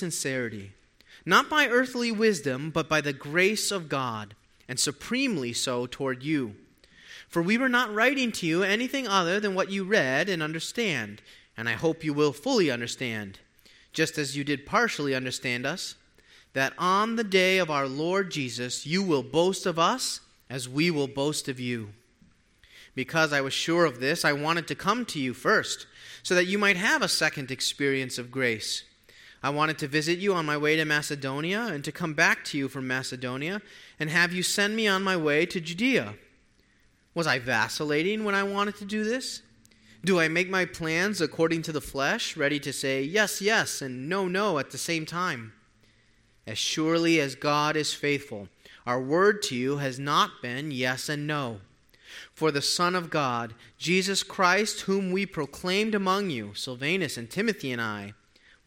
sincerity, not by earthly wisdom, but by the grace of God, and supremely so toward you. For we were not writing to you anything other than what you read and understand, and I hope you will fully understand, just as you did partially understand us, that on the day of our Lord Jesus you will boast of us as we will boast of you. Because I was sure of this, I wanted to come to you first, so that you might have a second experience of grace. I wanted to visit you on my way to Macedonia, and to come back to you from Macedonia, and have you send me on my way to Judea. Was I vacillating when I wanted to do this? Do I make my plans according to the flesh, ready to say yes, yes, and no, no at the same time? As surely as God is faithful, our word to you has not been yes and no. For the Son of God, Jesus Christ, whom we proclaimed among you, Silvanus and Timothy and I,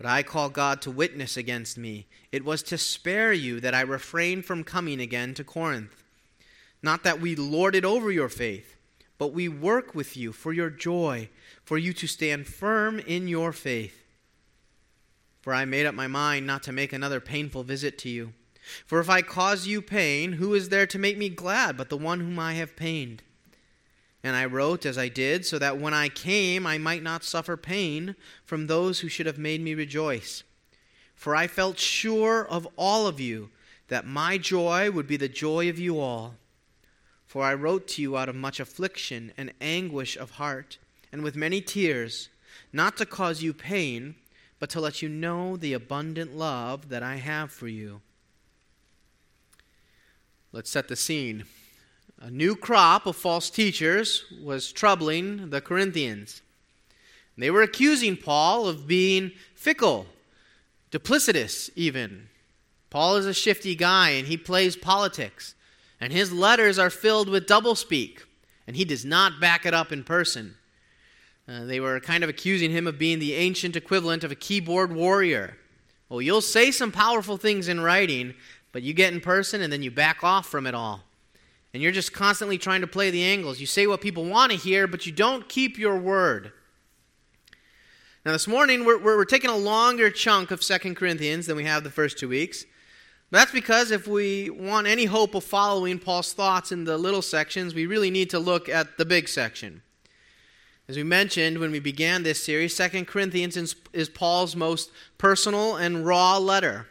But I call God to witness against me. It was to spare you that I refrained from coming again to Corinth. Not that we lord it over your faith, but we work with you for your joy, for you to stand firm in your faith. For I made up my mind not to make another painful visit to you for if I cause you pain, who is there to make me glad but the one whom I have pained? And I wrote as I did, so that when I came I might not suffer pain from those who should have made me rejoice. For I felt sure of all of you that my joy would be the joy of you all. For I wrote to you out of much affliction and anguish of heart, and with many tears, not to cause you pain, but to let you know the abundant love that I have for you. Let's set the scene. A new crop of false teachers was troubling the Corinthians. They were accusing Paul of being fickle, duplicitous, even. Paul is a shifty guy and he plays politics, and his letters are filled with doublespeak, and he does not back it up in person. Uh, they were kind of accusing him of being the ancient equivalent of a keyboard warrior. Well, you'll say some powerful things in writing, but you get in person and then you back off from it all. And you're just constantly trying to play the angles. You say what people want to hear, but you don't keep your word. Now, this morning, we're, we're, taking a longer chunk of Second Corinthians than we have the first two weeks. But that's because if we want any hope of following Paul's thoughts in the little sections, we really need to look at the big section. As we mentioned when we began this series, Second Corinthians is Paul's most personal and raw letter.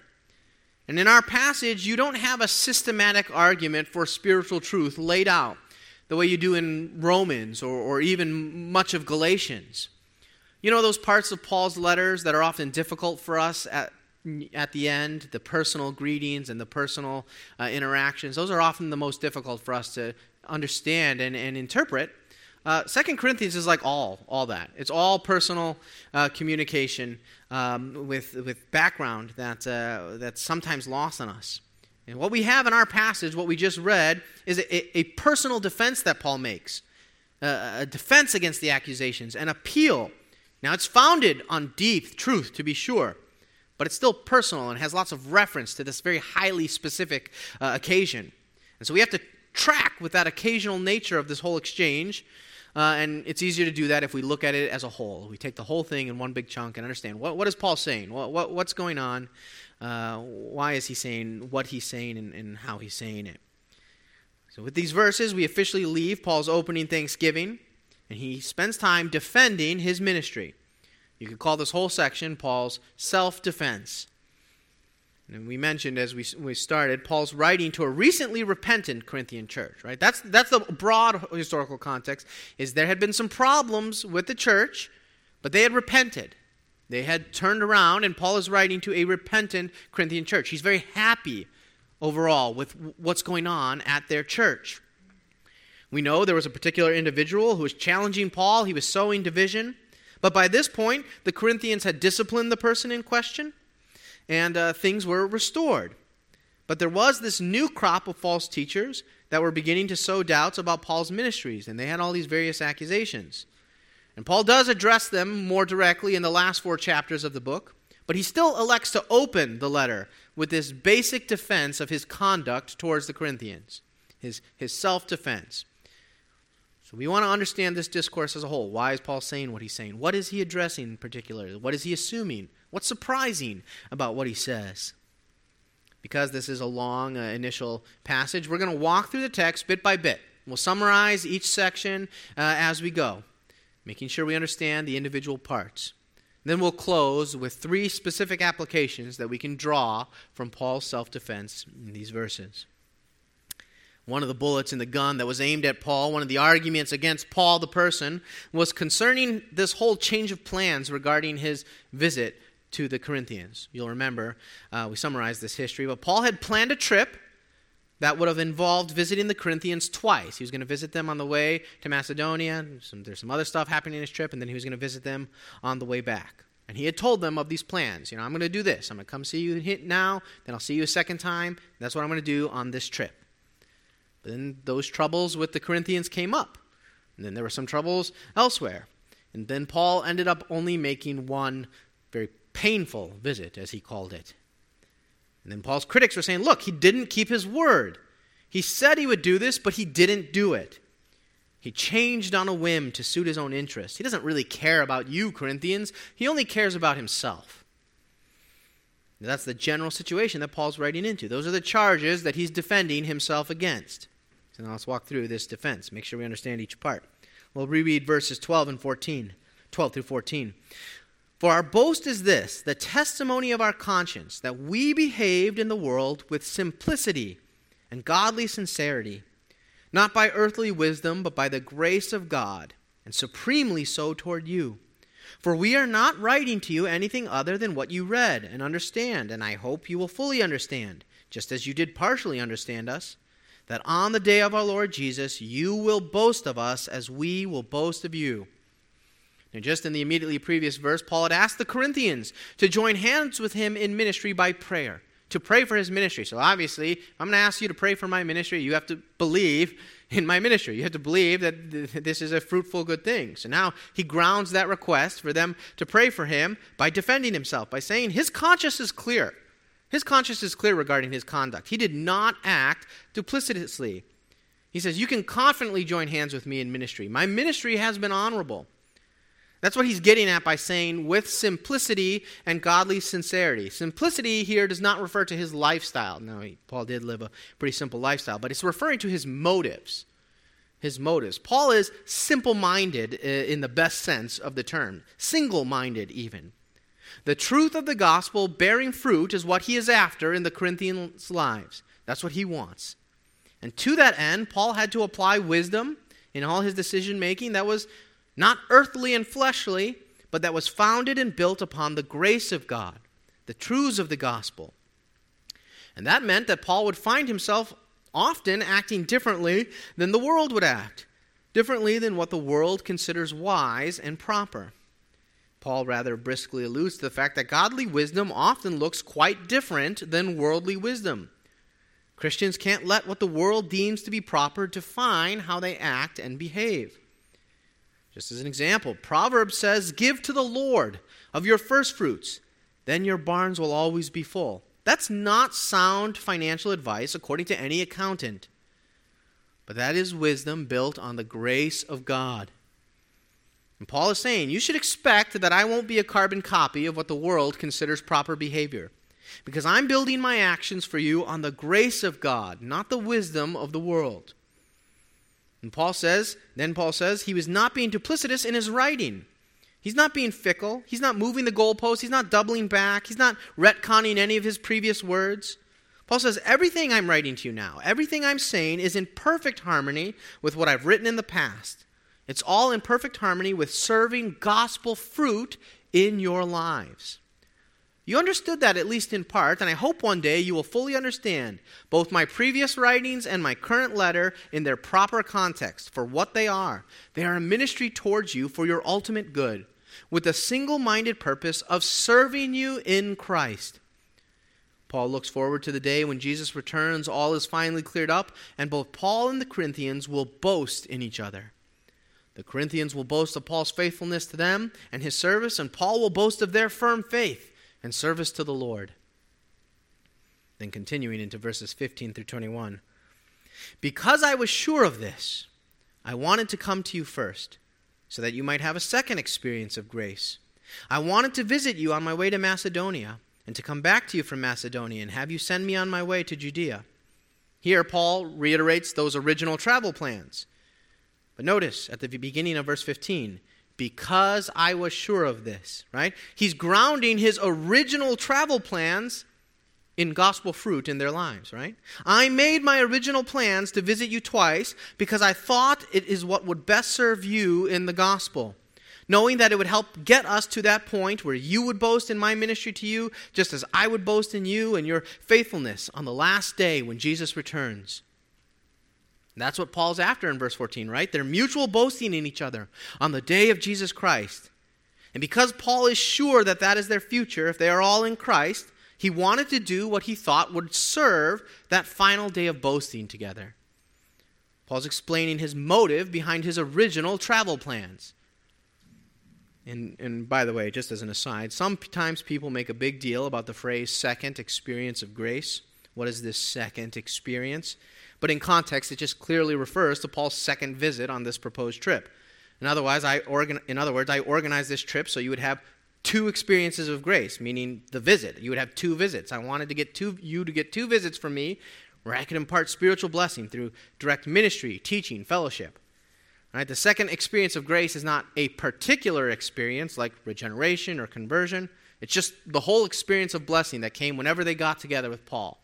And in our passage, you don't have a systematic argument for spiritual truth laid out the way you do in Romans or, or even much of Galatians. You know those parts of Paul's letters that are often difficult for us at, at the end, the personal greetings and the personal uh, interactions, those are often the most difficult for us to understand and, and interpret. Uh, Second Corinthians is like all, all that. It's all personal uh, communication um, with, with background that, uh, that's sometimes lost on us. And what we have in our passage, what we just read, is a, a personal defense that Paul makes a defense against the accusations, an appeal. Now, it's founded on deep truth, to be sure, but it's still personal and has lots of reference to this very highly specific uh, occasion. And so we have to track with that occasional nature of this whole exchange uh, and it's easier to do that if we look at it as a whole. We take the whole thing in one big chunk and understand what, what is Paul saying? What, what, what's going on? Uh, why is he saying what he's saying and, and how he's saying it? So, with these verses, we officially leave Paul's opening thanksgiving, and he spends time defending his ministry. You could call this whole section Paul's self defense. And we mentioned as we, we started, Paul's writing to a recently repentant Corinthian church, right? That's, that's the broad historical context, is there had been some problems with the church, but they had repented. They had turned around, and Paul is writing to a repentant Corinthian church. He's very happy overall with what's going on at their church. We know there was a particular individual who was challenging Paul, he was sowing division. But by this point, the Corinthians had disciplined the person in question and uh, things were restored. But there was this new crop of false teachers that were beginning to sow doubts about Paul's ministries, and they had all these various accusations. And Paul does address them more directly in the last four chapters of the book, but he still elects to open the letter with this basic defense of his conduct towards the Corinthians, his, his self defense. So we want to understand this discourse as a whole. Why is Paul saying what he's saying? What is he addressing particularly? What is he assuming? What's surprising about what he says? Because this is a long uh, initial passage, we're going to walk through the text bit by bit. We'll summarize each section uh, as we go, making sure we understand the individual parts. Then we'll close with three specific applications that we can draw from Paul's self defense in these verses one of the bullets in the gun that was aimed at Paul, one of the arguments against Paul, the person, was concerning this whole change of plans regarding his visit to the Corinthians. You'll remember, uh, we summarized this history, but Paul had planned a trip that would have involved visiting the Corinthians twice. He was going to visit them on the way to Macedonia. Some, there's some other stuff happening in his trip, and then he was going to visit them on the way back. And he had told them of these plans. You know, I'm going to do this. I'm going to come see you now, then I'll see you a second time. That's what I'm going to do on this trip. But Then those troubles with the Corinthians came up. And then there were some troubles elsewhere. And then Paul ended up only making one very painful visit, as he called it. And then Paul's critics were saying, look, he didn't keep his word. He said he would do this, but he didn't do it. He changed on a whim to suit his own interests. He doesn't really care about you, Corinthians. He only cares about himself. That's the general situation that Paul's writing into. Those are the charges that he's defending himself against. So now let's walk through this defense. Make sure we understand each part. We'll reread verses 12 and 14, 12 through 14. For our boast is this, the testimony of our conscience, that we behaved in the world with simplicity and godly sincerity, not by earthly wisdom, but by the grace of God, and supremely so toward you for we are not writing to you anything other than what you read and understand, and I hope you will fully understand, just as you did partially understand us, that on the day of our Lord Jesus you will boast of us as we will boast of you. And just in the immediately previous verse, Paul had asked the Corinthians to join hands with him in ministry by prayer, to pray for his ministry. So obviously, I'm going to ask you to pray for my ministry. You have to believe in my ministry. You have to believe that this is a fruitful, good thing. So now he grounds that request for them to pray for him by defending himself, by saying his conscience is clear. His conscience is clear regarding his conduct. He did not act duplicitously. He says, You can confidently join hands with me in ministry. My ministry has been honorable. That's what he's getting at by saying, with simplicity and godly sincerity. Simplicity here does not refer to his lifestyle. No, he, Paul did live a pretty simple lifestyle, but it's referring to his motives. His motives. Paul is simple minded uh, in the best sense of the term, single minded even. The truth of the gospel bearing fruit is what he is after in the Corinthians' lives. That's what he wants. And to that end, Paul had to apply wisdom in all his decision making that was not earthly and fleshly, but that was founded and built upon the grace of God, the truths of the gospel. And that meant that Paul would find himself often acting differently than the world would act, differently than what the world considers wise and proper. Paul rather briskly alludes to the fact that godly wisdom often looks quite different than worldly wisdom. Christians can't let what the world deems to be proper define how they act and behave. Just as an example, Proverbs says, Give to the Lord of your first fruits, then your barns will always be full. That's not sound financial advice according to any accountant. But that is wisdom built on the grace of God. And Paul is saying, You should expect that I won't be a carbon copy of what the world considers proper behavior. Because I'm building my actions for you on the grace of God, not the wisdom of the world. And Paul says, then Paul says, he was not being duplicitous in his writing. He's not being fickle. He's not moving the goalposts. He's not doubling back. He's not retconning any of his previous words. Paul says, Everything I'm writing to you now, everything I'm saying is in perfect harmony with what I've written in the past. It's all in perfect harmony with serving gospel fruit in your lives. You understood that at least in part, and I hope one day you will fully understand both my previous writings and my current letter in their proper context for what they are. They are a ministry towards you for your ultimate good, with the single minded purpose of serving you in Christ. Paul looks forward to the day when Jesus returns, all is finally cleared up, and both Paul and the Corinthians will boast in each other. The Corinthians will boast of Paul's faithfulness to them and his service, and Paul will boast of their firm faith and service to the Lord. Then continuing into verses 15 through 21. Because I was sure of this, I wanted to come to you first, so that you might have a second experience of grace. I wanted to visit you on my way to Macedonia and to come back to you from Macedonia and have you send me on my way to Judea. Here, Paul reiterates those original travel plans. But notice at the beginning of verse 15, because I was sure of this, right? He's grounding his original travel plans in gospel fruit in their lives, right? I made my original plans to visit you twice because I thought it is what would best serve you in the gospel knowing that it would help get us to that point where you would boast in my ministry to you, just as I would boast in you and your faithfulness on the last day when Jesus returns. That's what Paul's after in verse 14, right? They're mutual boasting in each other on the day of Jesus Christ. And because Paul is sure that that is their future, if they are all in Christ, he wanted to do what he thought would serve that final day of boasting together. Paul's explaining his motive behind his original travel plans. And, and by the way, just as an aside, sometimes people make a big deal about the phrase second experience of grace. What is this second experience? But in context, it just clearly refers to Paul's second visit on this proposed trip. In other, words, I organ- in other words, I organized this trip so you would have two experiences of grace, meaning the visit. You would have two visits. I wanted to get two, you to get two visits from me where I could impart spiritual blessing through direct ministry, teaching, fellowship. Right? The second experience of grace is not a particular experience like regeneration or conversion. It's just the whole experience of blessing that came whenever they got together with Paul.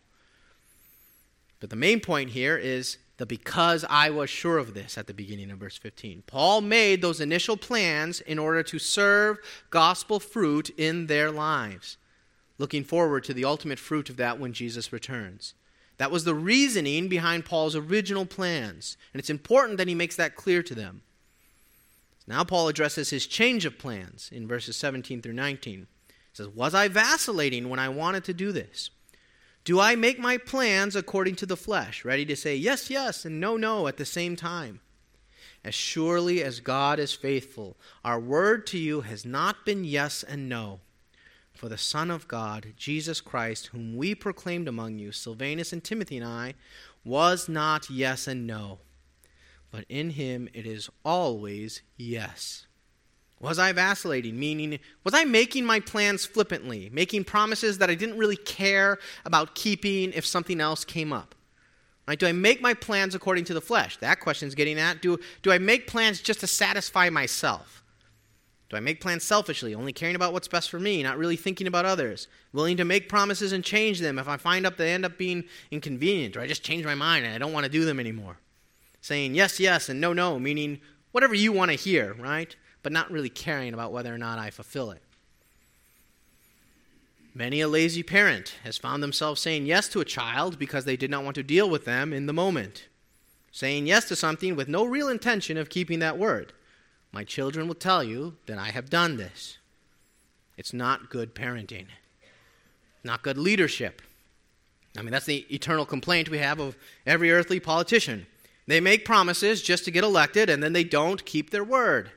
But the main point here is the because I was sure of this at the beginning of verse 15. Paul made those initial plans in order to serve gospel fruit in their lives, looking forward to the ultimate fruit of that when Jesus returns. That was the reasoning behind Paul's original plans, and it's important that he makes that clear to them. Now, Paul addresses his change of plans in verses 17 through 19. He says, Was I vacillating when I wanted to do this? Do I make my plans according to the flesh, ready to say yes, yes, and no, no at the same time? As surely as God is faithful, our word to you has not been yes and no. For the Son of God, Jesus Christ, whom we proclaimed among you, Silvanus and Timothy and I, was not yes and no, but in him it is always yes. Was I vacillating? Meaning, was I making my plans flippantly, making promises that I didn't really care about keeping if something else came up? Right? Do I make my plans according to the flesh? That question's getting at. Do, do I make plans just to satisfy myself? Do I make plans selfishly, only caring about what's best for me, not really thinking about others? Willing to make promises and change them if I find out they end up being inconvenient, or I just change my mind and I don't want to do them anymore? Saying yes, yes, and no, no, meaning whatever you want to hear, right? But not really caring about whether or not I fulfill it. Many a lazy parent has found themselves saying yes to a child because they did not want to deal with them in the moment. Saying yes to something with no real intention of keeping that word. My children will tell you that I have done this. It's not good parenting, not good leadership. I mean, that's the eternal complaint we have of every earthly politician. They make promises just to get elected, and then they don't keep their word.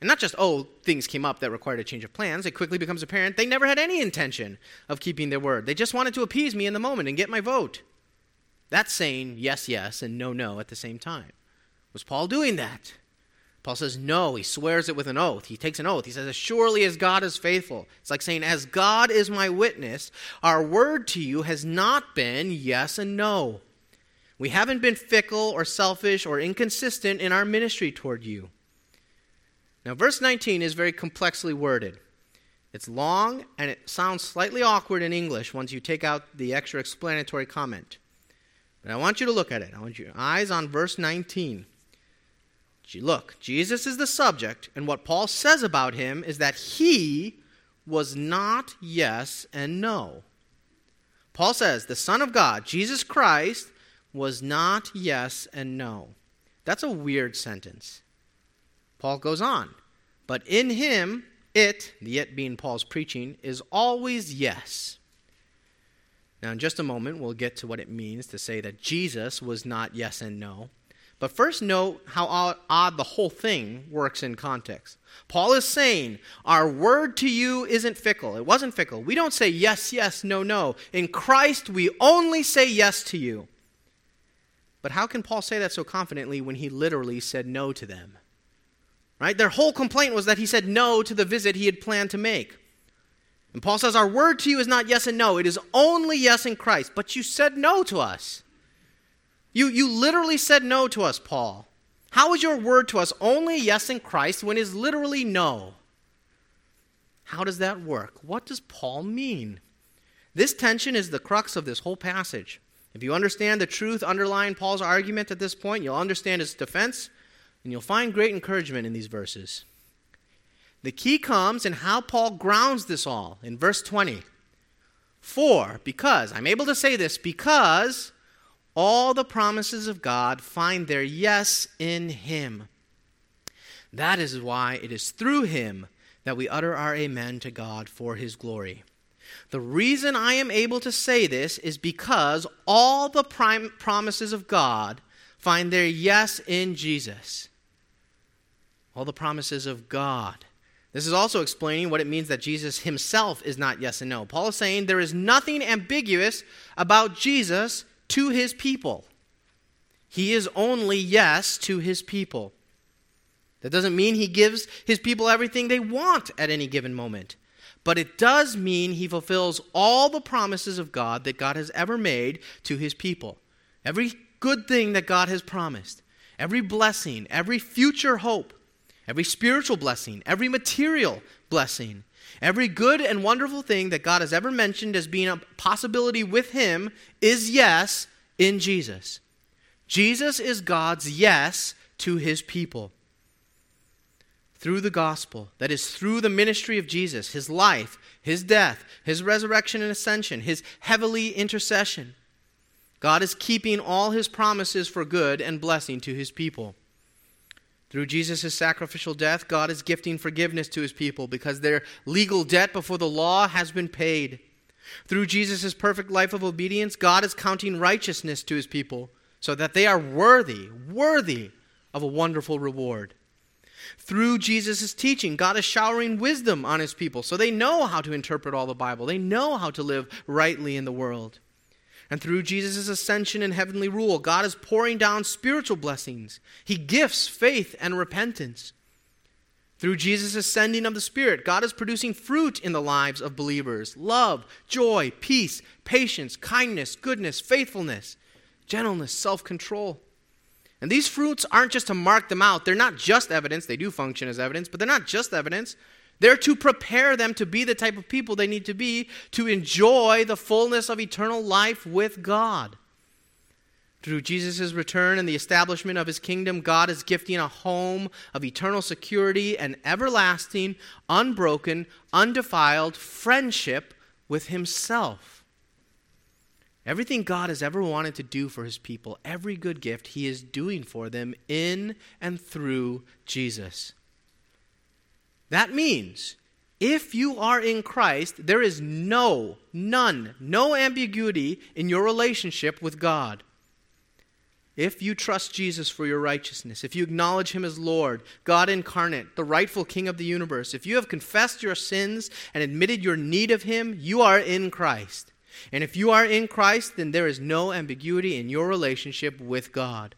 And not just, oh, things came up that required a change of plans. It quickly becomes apparent they never had any intention of keeping their word. They just wanted to appease me in the moment and get my vote. That's saying yes, yes, and no, no at the same time. Was Paul doing that? Paul says, no. He swears it with an oath. He takes an oath. He says, as surely as God is faithful. It's like saying, as God is my witness, our word to you has not been yes and no. We haven't been fickle or selfish or inconsistent in our ministry toward you. Now, verse 19 is very complexly worded. It's long and it sounds slightly awkward in English once you take out the extra explanatory comment. But I want you to look at it. I want your eyes on verse 19. Look, Jesus is the subject, and what Paul says about him is that he was not yes and no. Paul says the Son of God, Jesus Christ, was not yes and no. That's a weird sentence. Paul goes on, but in him, it, the it being Paul's preaching, is always yes. Now, in just a moment, we'll get to what it means to say that Jesus was not yes and no. But first, note how odd the whole thing works in context. Paul is saying, Our word to you isn't fickle. It wasn't fickle. We don't say yes, yes, no, no. In Christ, we only say yes to you. But how can Paul say that so confidently when he literally said no to them? Right? Their whole complaint was that he said no to the visit he had planned to make. And Paul says, Our word to you is not yes and no, it is only yes in Christ. But you said no to us. You, you literally said no to us, Paul. How is your word to us only yes in Christ when it is literally no? How does that work? What does Paul mean? This tension is the crux of this whole passage. If you understand the truth underlying Paul's argument at this point, you'll understand his defense, and you'll find great encouragement in these verses. The key comes in how Paul grounds this all in verse 20. For, because, I'm able to say this because all the promises of God find their yes in Him. That is why it is through Him that we utter our amen to God for His glory. The reason I am able to say this is because all the promises of God find their yes in Jesus. All the promises of God. This is also explaining what it means that Jesus himself is not yes and no. Paul is saying there is nothing ambiguous about Jesus to his people. He is only yes to his people. That doesn't mean he gives his people everything they want at any given moment. But it does mean he fulfills all the promises of God that God has ever made to his people. Every good thing that God has promised, every blessing, every future hope, every spiritual blessing, every material blessing, Every good and wonderful thing that God has ever mentioned as being a possibility with Him is yes in Jesus. Jesus is God's yes to His people. Through the gospel, that is, through the ministry of Jesus, His life, His death, His resurrection and ascension, His heavenly intercession, God is keeping all His promises for good and blessing to His people. Through Jesus' sacrificial death, God is gifting forgiveness to his people because their legal debt before the law has been paid. Through Jesus' perfect life of obedience, God is counting righteousness to his people so that they are worthy, worthy of a wonderful reward. Through Jesus' teaching, God is showering wisdom on his people so they know how to interpret all the Bible. They know how to live rightly in the world. And through Jesus' ascension and heavenly rule, God is pouring down spiritual blessings. He gifts faith and repentance. Through Jesus' sending of the Spirit, God is producing fruit in the lives of believers love, joy, peace, patience, kindness, goodness, faithfulness, gentleness, self control. And these fruits aren't just to mark them out. They're not just evidence. They do function as evidence, but they're not just evidence. They're to prepare them to be the type of people they need to be to enjoy the fullness of eternal life with God. Through Jesus' return and the establishment of his kingdom, God is gifting a home of eternal security and everlasting, unbroken, undefiled friendship with himself. Everything God has ever wanted to do for his people, every good gift he is doing for them in and through Jesus. That means if you are in Christ, there is no, none, no ambiguity in your relationship with God. If you trust Jesus for your righteousness, if you acknowledge Him as Lord, God incarnate, the rightful King of the universe, if you have confessed your sins and admitted your need of Him, you are in Christ. And if you are in Christ, then there is no ambiguity in your relationship with God.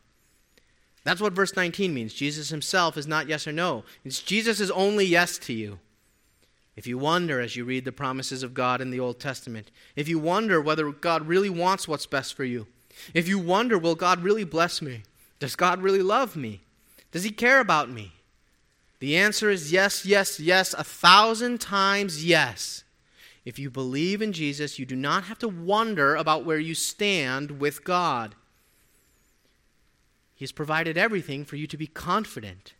That's what verse 19 means. Jesus himself is not yes or no. It's Jesus is only yes to you. If you wonder as you read the promises of God in the Old Testament, if you wonder whether God really wants what's best for you, if you wonder, will God really bless me? Does God really love me? Does he care about me? The answer is yes, yes, yes, a thousand times yes. If you believe in Jesus, you do not have to wonder about where you stand with God. He has provided everything for you to be confident.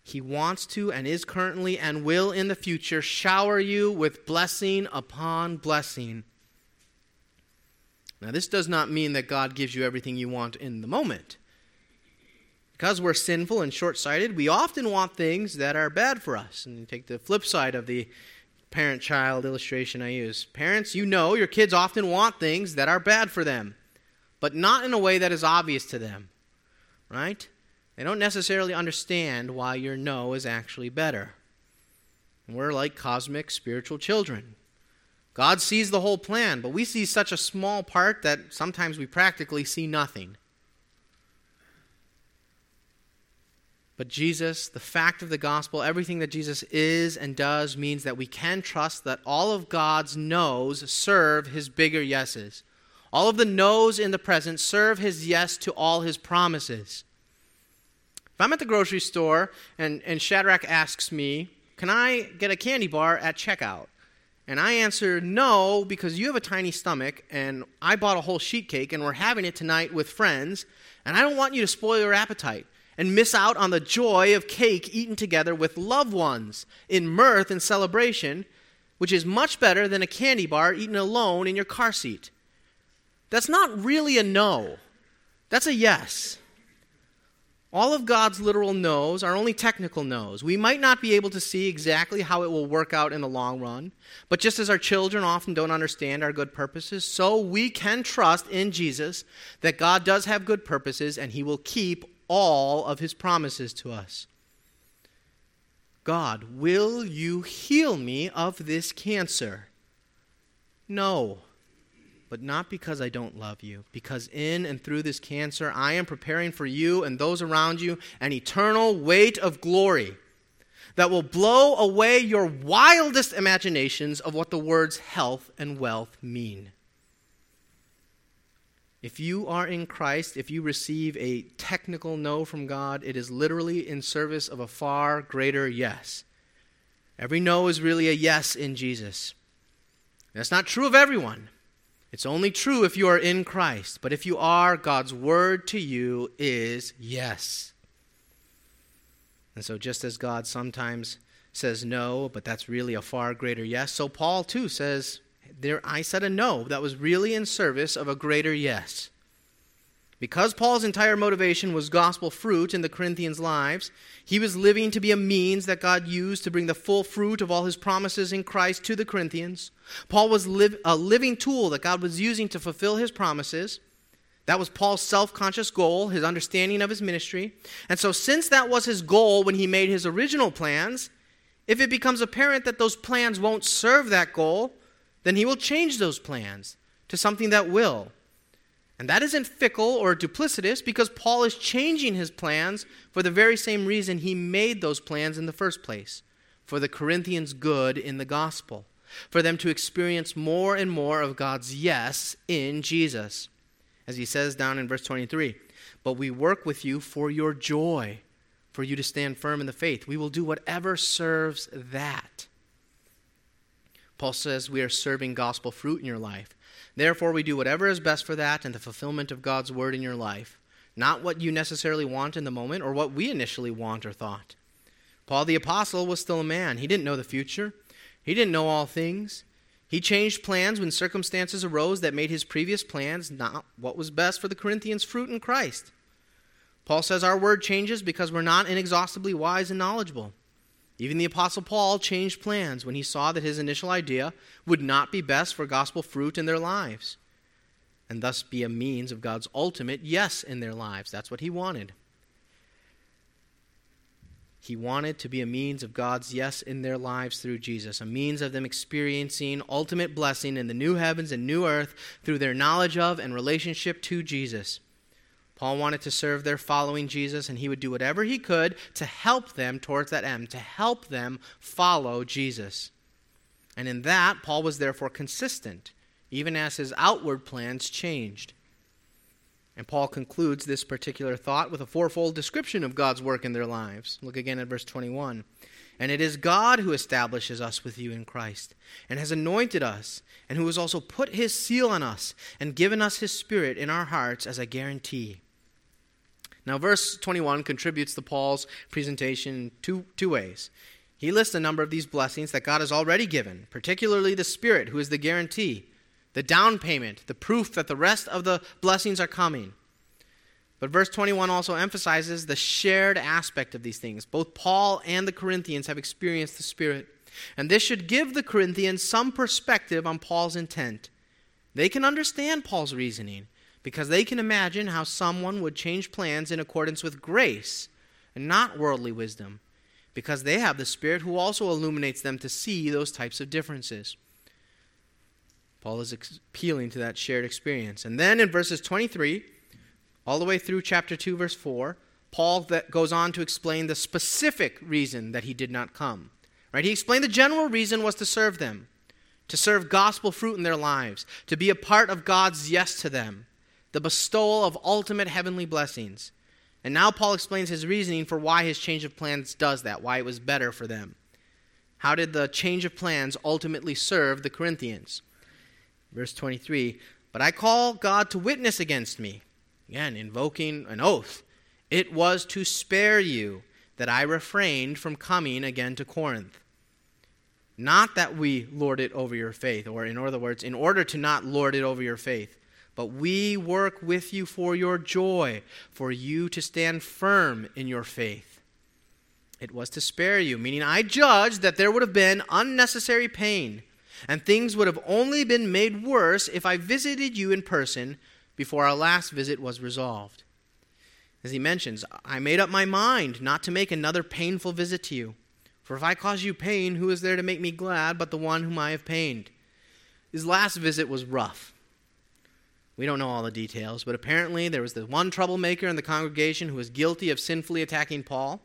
He wants to and is currently and will in the future shower you with blessing upon blessing. Now, this does not mean that God gives you everything you want in the moment. Because we're sinful and short sighted, we often want things that are bad for us. And you take the flip side of the parent child illustration I use. Parents, you know your kids often want things that are bad for them, but not in a way that is obvious to them, right? They don't necessarily understand why your no is actually better. We're like cosmic spiritual children. God sees the whole plan, but we see such a small part that sometimes we practically see nothing. But Jesus, the fact of the gospel, everything that Jesus is and does means that we can trust that all of God's no's serve his bigger yeses. All of the no's in the present serve his yes to all his promises. If I'm at the grocery store and, and Shadrach asks me, Can I get a candy bar at checkout? And I answer no because you have a tiny stomach and I bought a whole sheet cake and we're having it tonight with friends and I don't want you to spoil your appetite and miss out on the joy of cake eaten together with loved ones in mirth and celebration, which is much better than a candy bar eaten alone in your car seat. That's not really a no, that's a yes. All of God's literal no's are only technical no's. We might not be able to see exactly how it will work out in the long run, but just as our children often don't understand our good purposes, so we can trust in Jesus that God does have good purposes and he will keep all of his promises to us. God, will you heal me of this cancer? No, but not because I don't love you, because in and through this cancer, I am preparing for you and those around you an eternal weight of glory that will blow away your wildest imaginations of what the words health and wealth mean. If you are in Christ, if you receive a technical no from God, it is literally in service of a far greater yes. Every no is really a yes in Jesus. That's not true of everyone. It's only true if you are in Christ. But if you are, God's word to you is yes. And so, just as God sometimes says no, but that's really a far greater yes, so Paul too says there, I said a no that was really in service of a greater yes. Because Paul's entire motivation was gospel fruit in the Corinthians' lives, he was living to be a means that God used to bring the full fruit of all his promises in Christ to the Corinthians. Paul was a living tool that God was using to fulfill his promises. That was Paul's self conscious goal, his understanding of his ministry. And so, since that was his goal when he made his original plans, if it becomes apparent that those plans won't serve that goal, then he will change those plans to something that will. And that isn't fickle or duplicitous because Paul is changing his plans for the very same reason he made those plans in the first place for the Corinthians' good in the gospel, for them to experience more and more of God's yes in Jesus. As he says down in verse 23 But we work with you for your joy, for you to stand firm in the faith. We will do whatever serves that. Paul says we are serving gospel fruit in your life. Therefore, we do whatever is best for that and the fulfillment of God's word in your life, not what you necessarily want in the moment or what we initially want or thought. Paul the Apostle was still a man. He didn't know the future, he didn't know all things. He changed plans when circumstances arose that made his previous plans not what was best for the Corinthians' fruit in Christ. Paul says our word changes because we're not inexhaustibly wise and knowledgeable. Even the Apostle Paul changed plans when he saw that his initial idea would not be best for gospel fruit in their lives, and thus be a means of God's ultimate yes in their lives. That's what he wanted. He wanted to be a means of God's yes in their lives through Jesus, a means of them experiencing ultimate blessing in the new heavens and new earth through their knowledge of and relationship to Jesus. Paul wanted to serve their following Jesus, and he would do whatever he could to help them towards that end, to help them follow Jesus. And in that, Paul was therefore consistent, even as his outward plans changed. And Paul concludes this particular thought with a fourfold description of God's work in their lives. Look again at verse 21. And it is God who establishes us with you in Christ, and has anointed us, and who has also put his seal on us, and given us his Spirit in our hearts as a guarantee. Now, verse 21 contributes to Paul's presentation two, two ways. He lists a number of these blessings that God has already given, particularly the Spirit, who is the guarantee, the down payment, the proof that the rest of the blessings are coming. But verse 21 also emphasizes the shared aspect of these things. Both Paul and the Corinthians have experienced the Spirit. And this should give the Corinthians some perspective on Paul's intent. They can understand Paul's reasoning because they can imagine how someone would change plans in accordance with grace and not worldly wisdom because they have the Spirit who also illuminates them to see those types of differences. Paul is appealing to that shared experience. And then in verses 23 all the way through chapter 2 verse 4, Paul that goes on to explain the specific reason that he did not come. Right? He explained the general reason was to serve them, to serve gospel fruit in their lives, to be a part of God's yes to them, the bestowal of ultimate heavenly blessings. And now Paul explains his reasoning for why his change of plans does that, why it was better for them. How did the change of plans ultimately serve the Corinthians? Verse 23 But I call God to witness against me. Again, invoking an oath. It was to spare you that I refrained from coming again to Corinth. Not that we lord it over your faith, or in other words, in order to not lord it over your faith, but we work with you for your joy, for you to stand firm in your faith. It was to spare you, meaning I judged that there would have been unnecessary pain, and things would have only been made worse if I visited you in person before our last visit was resolved. As he mentions, I made up my mind not to make another painful visit to you. For if I cause you pain, who is there to make me glad but the one whom I have pained? His last visit was rough. We don't know all the details, but apparently there was the one troublemaker in the congregation who was guilty of sinfully attacking Paul.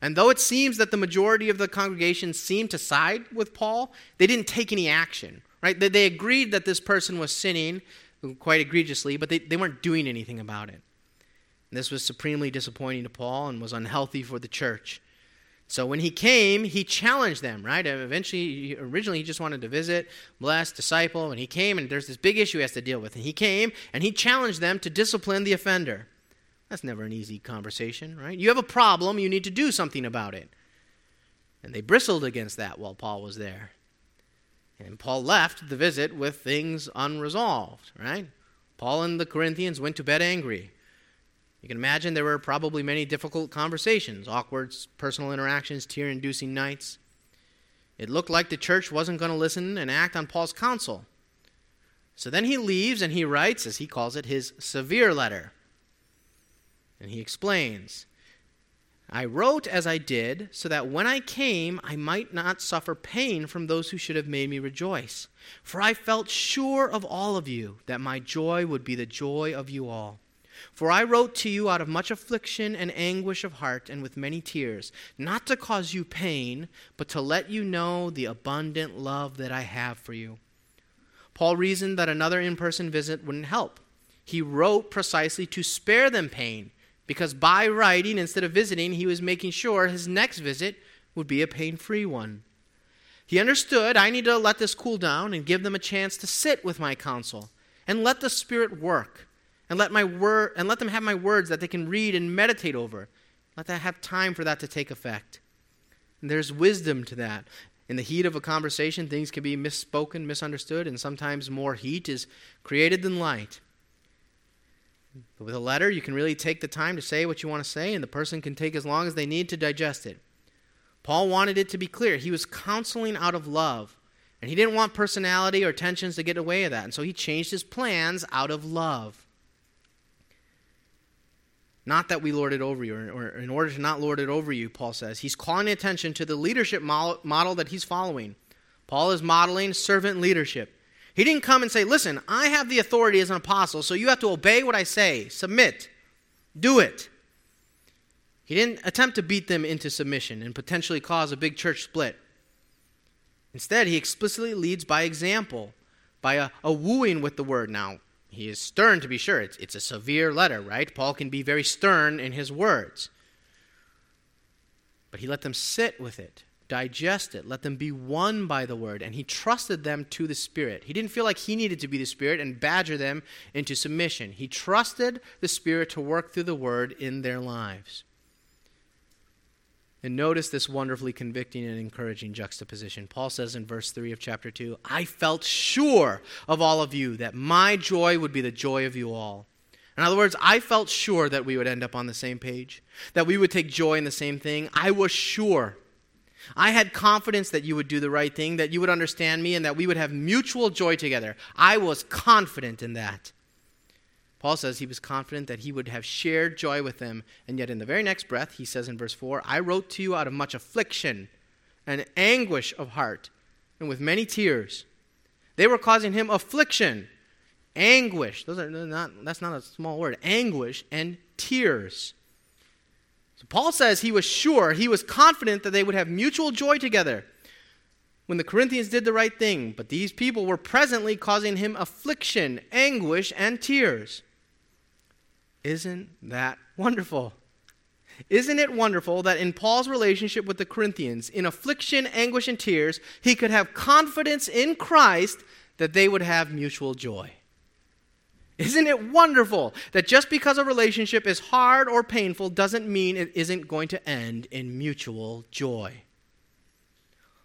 And though it seems that the majority of the congregation seemed to side with Paul, they didn't take any action. Right? They, they agreed that this person was sinning quite egregiously, but they, they weren't doing anything about it. And this was supremely disappointing to Paul and was unhealthy for the church. So when he came, he challenged them, right? Uh, eventually, originally, he just wanted to visit, bless, disciple. And he came, and there's this big issue he has to deal with. And he came, and he challenged them to discipline the offender. That's never an easy conversation, right? You have a problem, you need to do something about it. And they bristled against that while Paul was there. And Paul left the visit with things unresolved, right? Paul and the Corinthians went to bed angry. You can imagine there were probably many difficult conversations, awkward personal interactions, tear inducing nights. It looked like the church wasn't going to listen and act on Paul's counsel. So then he leaves and he writes, as he calls it, his severe letter. And he explains I wrote as I did, so that when I came, I might not suffer pain from those who should have made me rejoice. For I felt sure of all of you that my joy would be the joy of you all. For I wrote to you out of much affliction and anguish of heart and with many tears, not to cause you pain, but to let you know the abundant love that I have for you. Paul reasoned that another in person visit wouldn't help. He wrote precisely to spare them pain, because by writing instead of visiting, he was making sure his next visit would be a pain free one. He understood I need to let this cool down and give them a chance to sit with my counsel and let the Spirit work and let my word and let them have my words that they can read and meditate over. Let that have time for that to take effect. And there's wisdom to that. In the heat of a conversation, things can be misspoken, misunderstood, and sometimes more heat is created than light. But with a letter, you can really take the time to say what you want to say, and the person can take as long as they need to digest it. Paul wanted it to be clear. He was counseling out of love, and he didn't want personality or tensions to get away with that, and so he changed his plans out of love. Not that we lord it over you, or, in order to not lord it over you, Paul says. He's calling attention to the leadership model that he's following. Paul is modeling servant leadership. He didn't come and say, Listen, I have the authority as an apostle, so you have to obey what I say, submit, do it. He didn't attempt to beat them into submission and potentially cause a big church split. Instead, he explicitly leads by example, by a, a wooing with the word. Now, he is stern to be sure. It's, it's a severe letter, right? Paul can be very stern in his words. But he let them sit with it, digest it, let them be won by the word, and he trusted them to the Spirit. He didn't feel like he needed to be the Spirit and badger them into submission. He trusted the Spirit to work through the word in their lives. And notice this wonderfully convicting and encouraging juxtaposition. Paul says in verse 3 of chapter 2 I felt sure of all of you that my joy would be the joy of you all. In other words, I felt sure that we would end up on the same page, that we would take joy in the same thing. I was sure. I had confidence that you would do the right thing, that you would understand me, and that we would have mutual joy together. I was confident in that. Paul says he was confident that he would have shared joy with them, and yet in the very next breath, he says in verse 4 I wrote to you out of much affliction and anguish of heart, and with many tears. They were causing him affliction, anguish. Those are not, that's not a small word. Anguish and tears. So Paul says he was sure, he was confident that they would have mutual joy together when the Corinthians did the right thing, but these people were presently causing him affliction, anguish, and tears. Isn't that wonderful? Isn't it wonderful that in Paul's relationship with the Corinthians, in affliction, anguish, and tears, he could have confidence in Christ that they would have mutual joy? Isn't it wonderful that just because a relationship is hard or painful doesn't mean it isn't going to end in mutual joy?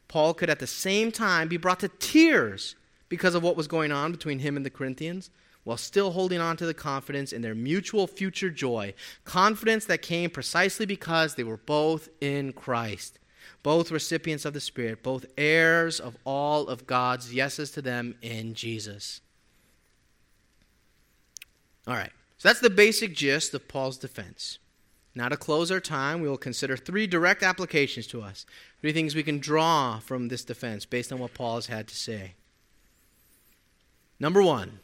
Paul could at the same time be brought to tears because of what was going on between him and the Corinthians while still holding on to the confidence in their mutual future joy. Confidence that came precisely because they were both in Christ, both recipients of the Spirit, both heirs of all of God's yeses to them in Jesus. All right, so that's the basic gist of Paul's defense. Now, to close our time, we will consider three direct applications to us, three things we can draw from this defense based on what Paul has had to say. Number one,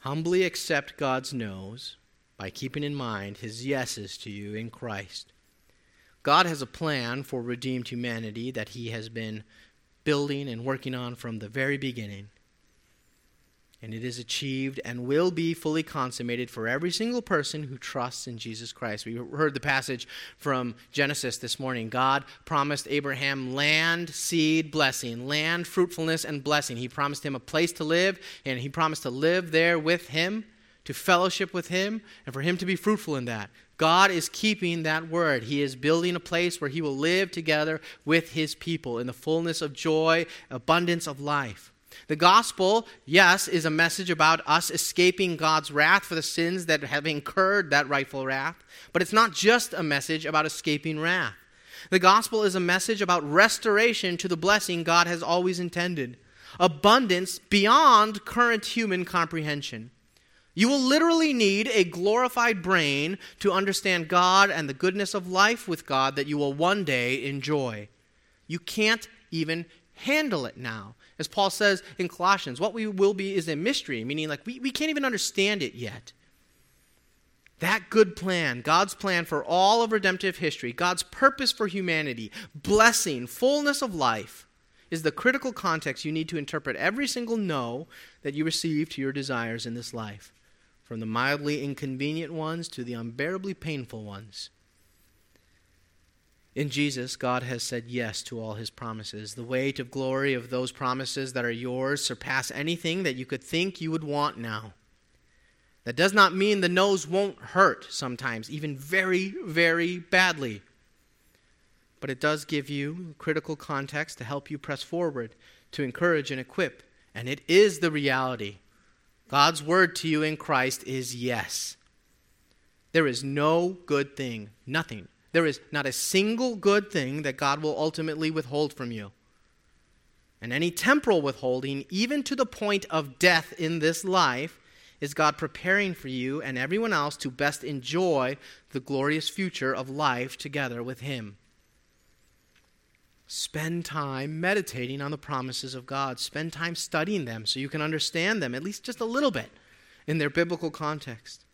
Humbly accept God's no's by keeping in mind his yeses to you in Christ. God has a plan for redeemed humanity that he has been building and working on from the very beginning and it is achieved and will be fully consummated for every single person who trusts in Jesus Christ. We heard the passage from Genesis this morning. God promised Abraham land, seed, blessing, land, fruitfulness, and blessing. He promised him a place to live, and he promised to live there with him, to fellowship with him, and for him to be fruitful in that. God is keeping that word. He is building a place where he will live together with his people in the fullness of joy, abundance of life. The gospel, yes, is a message about us escaping God's wrath for the sins that have incurred that rightful wrath, but it's not just a message about escaping wrath. The gospel is a message about restoration to the blessing God has always intended, abundance beyond current human comprehension. You will literally need a glorified brain to understand God and the goodness of life with God that you will one day enjoy. You can't even handle it now. As Paul says in Colossians, what we will be is a mystery, meaning like we, we can't even understand it yet. That good plan, God's plan for all of redemptive history, God's purpose for humanity, blessing, fullness of life, is the critical context you need to interpret every single no that you receive to your desires in this life, from the mildly inconvenient ones to the unbearably painful ones. In Jesus, God has said yes to all his promises. The weight of glory of those promises that are yours surpass anything that you could think you would want now. That does not mean the no's won't hurt sometimes, even very, very badly. But it does give you critical context to help you press forward, to encourage and equip. And it is the reality. God's word to you in Christ is yes. There is no good thing, nothing there is not a single good thing that God will ultimately withhold from you. And any temporal withholding, even to the point of death in this life, is God preparing for you and everyone else to best enjoy the glorious future of life together with Him. Spend time meditating on the promises of God. Spend time studying them so you can understand them, at least just a little bit, in their biblical context.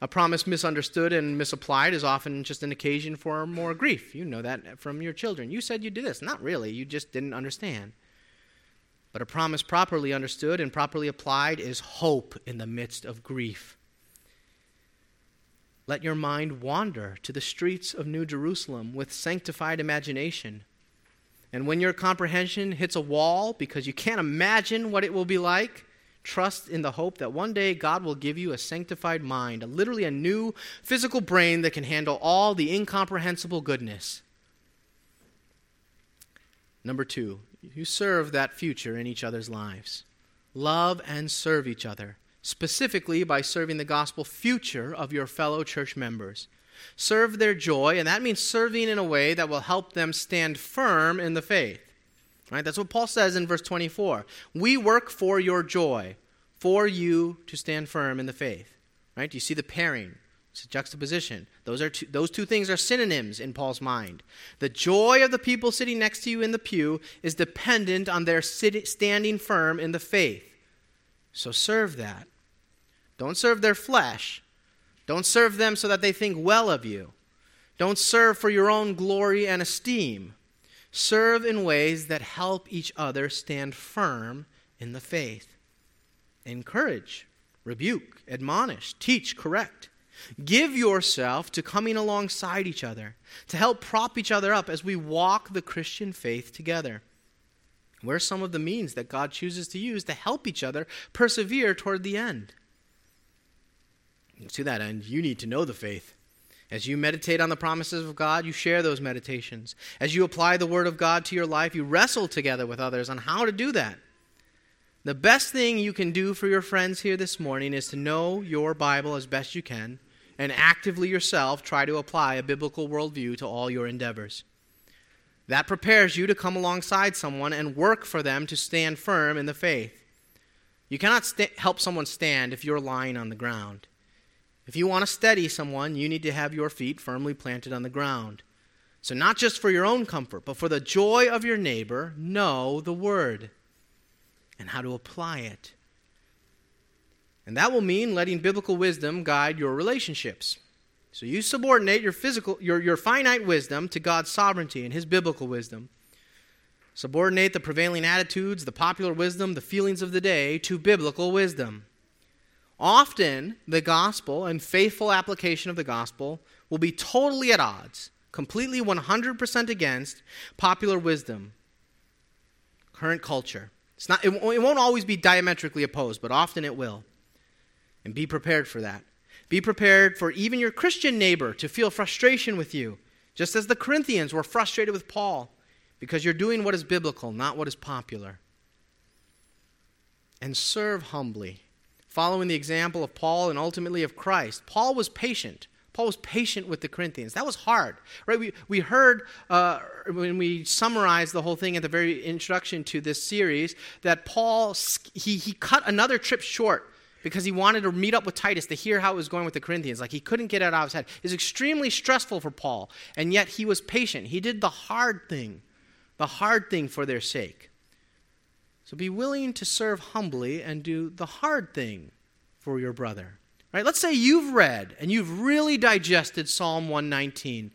A promise misunderstood and misapplied is often just an occasion for more grief. You know that from your children. You said you did this. Not really, you just didn't understand. But a promise properly understood and properly applied is hope in the midst of grief. Let your mind wander to the streets of New Jerusalem with sanctified imagination. And when your comprehension hits a wall because you can't imagine what it will be like, Trust in the hope that one day God will give you a sanctified mind, a, literally a new physical brain that can handle all the incomprehensible goodness. Number two, you serve that future in each other's lives. Love and serve each other, specifically by serving the gospel future of your fellow church members. Serve their joy, and that means serving in a way that will help them stand firm in the faith. Right? That's what Paul says in verse 24. We work for your joy, for you to stand firm in the faith. Right? You see the pairing? It's a juxtaposition. Those, are two, those two things are synonyms in Paul's mind. The joy of the people sitting next to you in the pew is dependent on their sit, standing firm in the faith. So serve that. Don't serve their flesh. Don't serve them so that they think well of you. Don't serve for your own glory and esteem. Serve in ways that help each other stand firm in the faith. Encourage, rebuke, admonish, teach, correct. Give yourself to coming alongside each other, to help prop each other up as we walk the Christian faith together. Where some of the means that God chooses to use to help each other persevere toward the end? To that end, you need to know the faith. As you meditate on the promises of God, you share those meditations. As you apply the Word of God to your life, you wrestle together with others on how to do that. The best thing you can do for your friends here this morning is to know your Bible as best you can and actively yourself try to apply a biblical worldview to all your endeavors. That prepares you to come alongside someone and work for them to stand firm in the faith. You cannot st- help someone stand if you're lying on the ground. If you want to steady someone, you need to have your feet firmly planted on the ground. So, not just for your own comfort, but for the joy of your neighbor, know the word and how to apply it. And that will mean letting biblical wisdom guide your relationships. So you subordinate your physical your, your finite wisdom to God's sovereignty and his biblical wisdom. Subordinate the prevailing attitudes, the popular wisdom, the feelings of the day to biblical wisdom. Often, the gospel and faithful application of the gospel will be totally at odds, completely 100% against popular wisdom, current culture. It's not, it, it won't always be diametrically opposed, but often it will. And be prepared for that. Be prepared for even your Christian neighbor to feel frustration with you, just as the Corinthians were frustrated with Paul, because you're doing what is biblical, not what is popular. And serve humbly following the example of Paul and ultimately of Christ. Paul was patient. Paul was patient with the Corinthians. That was hard, right? We, we heard uh, when we summarized the whole thing at the very introduction to this series that Paul, he, he cut another trip short because he wanted to meet up with Titus to hear how it was going with the Corinthians. Like he couldn't get it out of his head. It was extremely stressful for Paul, and yet he was patient. He did the hard thing, the hard thing for their sake. So be willing to serve humbly and do the hard thing for your brother. Right? Let's say you've read and you've really digested Psalm 119.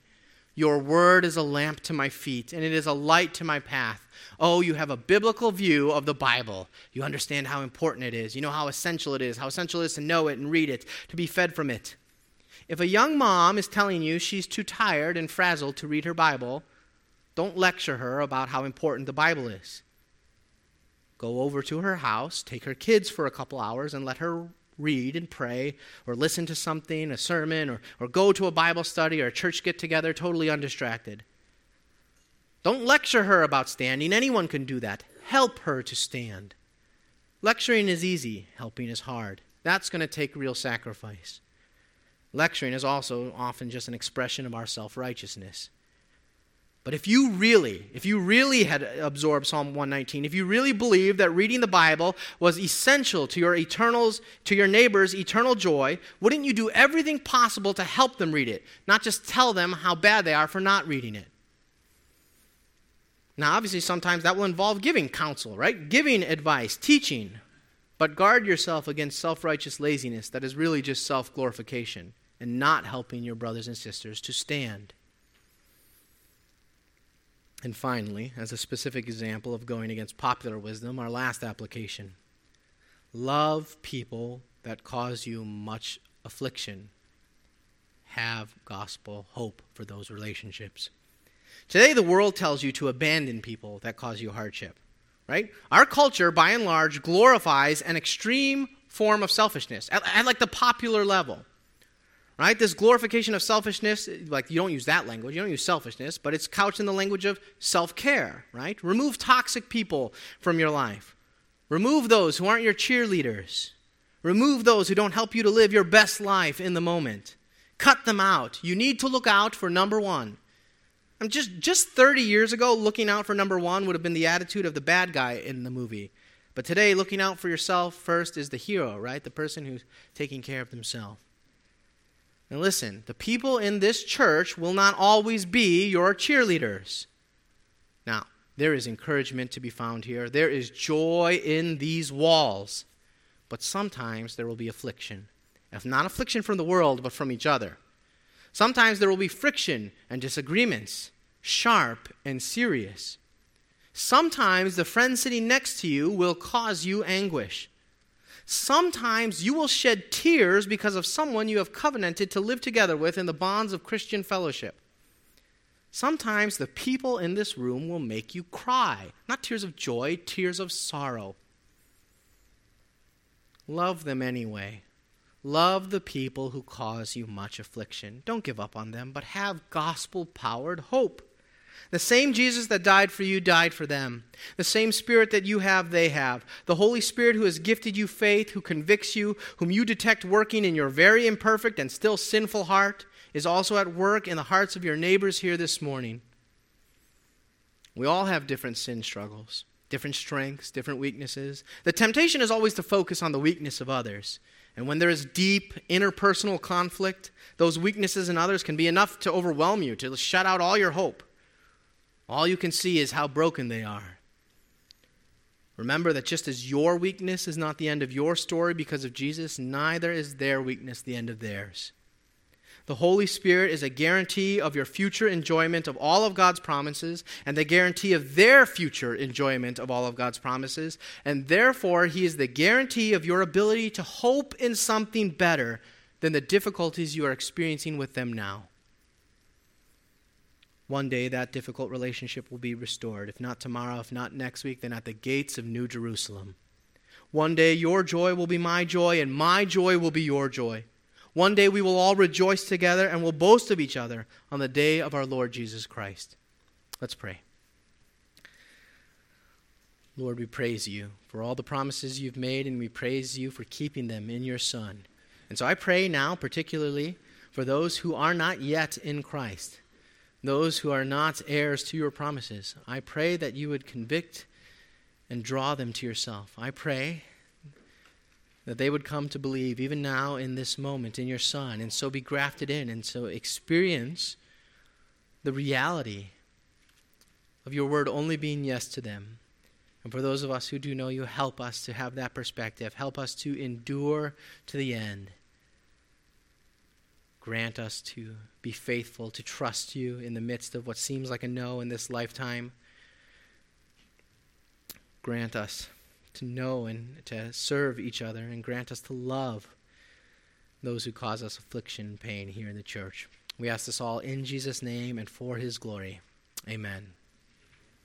Your word is a lamp to my feet and it is a light to my path. Oh, you have a biblical view of the Bible. You understand how important it is. You know how essential it is, how essential it is to know it and read it, to be fed from it. If a young mom is telling you she's too tired and frazzled to read her Bible, don't lecture her about how important the Bible is. Go over to her house, take her kids for a couple hours, and let her read and pray, or listen to something, a sermon, or, or go to a Bible study or a church get together totally undistracted. Don't lecture her about standing. Anyone can do that. Help her to stand. Lecturing is easy, helping is hard. That's going to take real sacrifice. Lecturing is also often just an expression of our self righteousness. But if you really, if you really had absorbed Psalm 119, if you really believed that reading the Bible was essential to your eternals, to your neighbor's eternal joy, wouldn't you do everything possible to help them read it, not just tell them how bad they are for not reading it? Now, obviously, sometimes that will involve giving counsel, right? Giving advice, teaching. But guard yourself against self righteous laziness that is really just self glorification and not helping your brothers and sisters to stand. And finally, as a specific example of going against popular wisdom, our last application love people that cause you much affliction. Have gospel hope for those relationships. Today, the world tells you to abandon people that cause you hardship, right? Our culture, by and large, glorifies an extreme form of selfishness at, at like the popular level. Right? This glorification of selfishness, like you don't use that language, you don't use selfishness, but it's couched in the language of self care, right? Remove toxic people from your life. Remove those who aren't your cheerleaders. Remove those who don't help you to live your best life in the moment. Cut them out. You need to look out for number one. I'm just, just 30 years ago, looking out for number one would have been the attitude of the bad guy in the movie. But today, looking out for yourself first is the hero, right? The person who's taking care of themselves. And listen, the people in this church will not always be your cheerleaders. Now, there is encouragement to be found here. There is joy in these walls. But sometimes there will be affliction. If not affliction from the world, but from each other. Sometimes there will be friction and disagreements, sharp and serious. Sometimes the friend sitting next to you will cause you anguish. Sometimes you will shed tears because of someone you have covenanted to live together with in the bonds of Christian fellowship. Sometimes the people in this room will make you cry, not tears of joy, tears of sorrow. Love them anyway. Love the people who cause you much affliction. Don't give up on them, but have gospel powered hope. The same Jesus that died for you died for them. The same Spirit that you have, they have. The Holy Spirit who has gifted you faith, who convicts you, whom you detect working in your very imperfect and still sinful heart, is also at work in the hearts of your neighbors here this morning. We all have different sin struggles, different strengths, different weaknesses. The temptation is always to focus on the weakness of others. And when there is deep interpersonal conflict, those weaknesses in others can be enough to overwhelm you, to shut out all your hope. All you can see is how broken they are. Remember that just as your weakness is not the end of your story because of Jesus, neither is their weakness the end of theirs. The Holy Spirit is a guarantee of your future enjoyment of all of God's promises and the guarantee of their future enjoyment of all of God's promises. And therefore, He is the guarantee of your ability to hope in something better than the difficulties you are experiencing with them now. One day that difficult relationship will be restored. If not tomorrow, if not next week, then at the gates of New Jerusalem. One day your joy will be my joy, and my joy will be your joy. One day we will all rejoice together and will boast of each other on the day of our Lord Jesus Christ. Let's pray. Lord, we praise you for all the promises you've made, and we praise you for keeping them in your Son. And so I pray now, particularly for those who are not yet in Christ those who are not heirs to your promises. I pray that you would convict and draw them to yourself. I pray that they would come to believe, even now in this moment, in your Son, and so be grafted in, and so experience the reality of your word only being yes to them. And for those of us who do know you, help us to have that perspective. Help us to endure to the end. Grant us to be faithful, to trust you in the midst of what seems like a no in this lifetime. Grant us to know and to serve each other, and grant us to love those who cause us affliction and pain here in the church. We ask this all in Jesus' name and for his glory. Amen.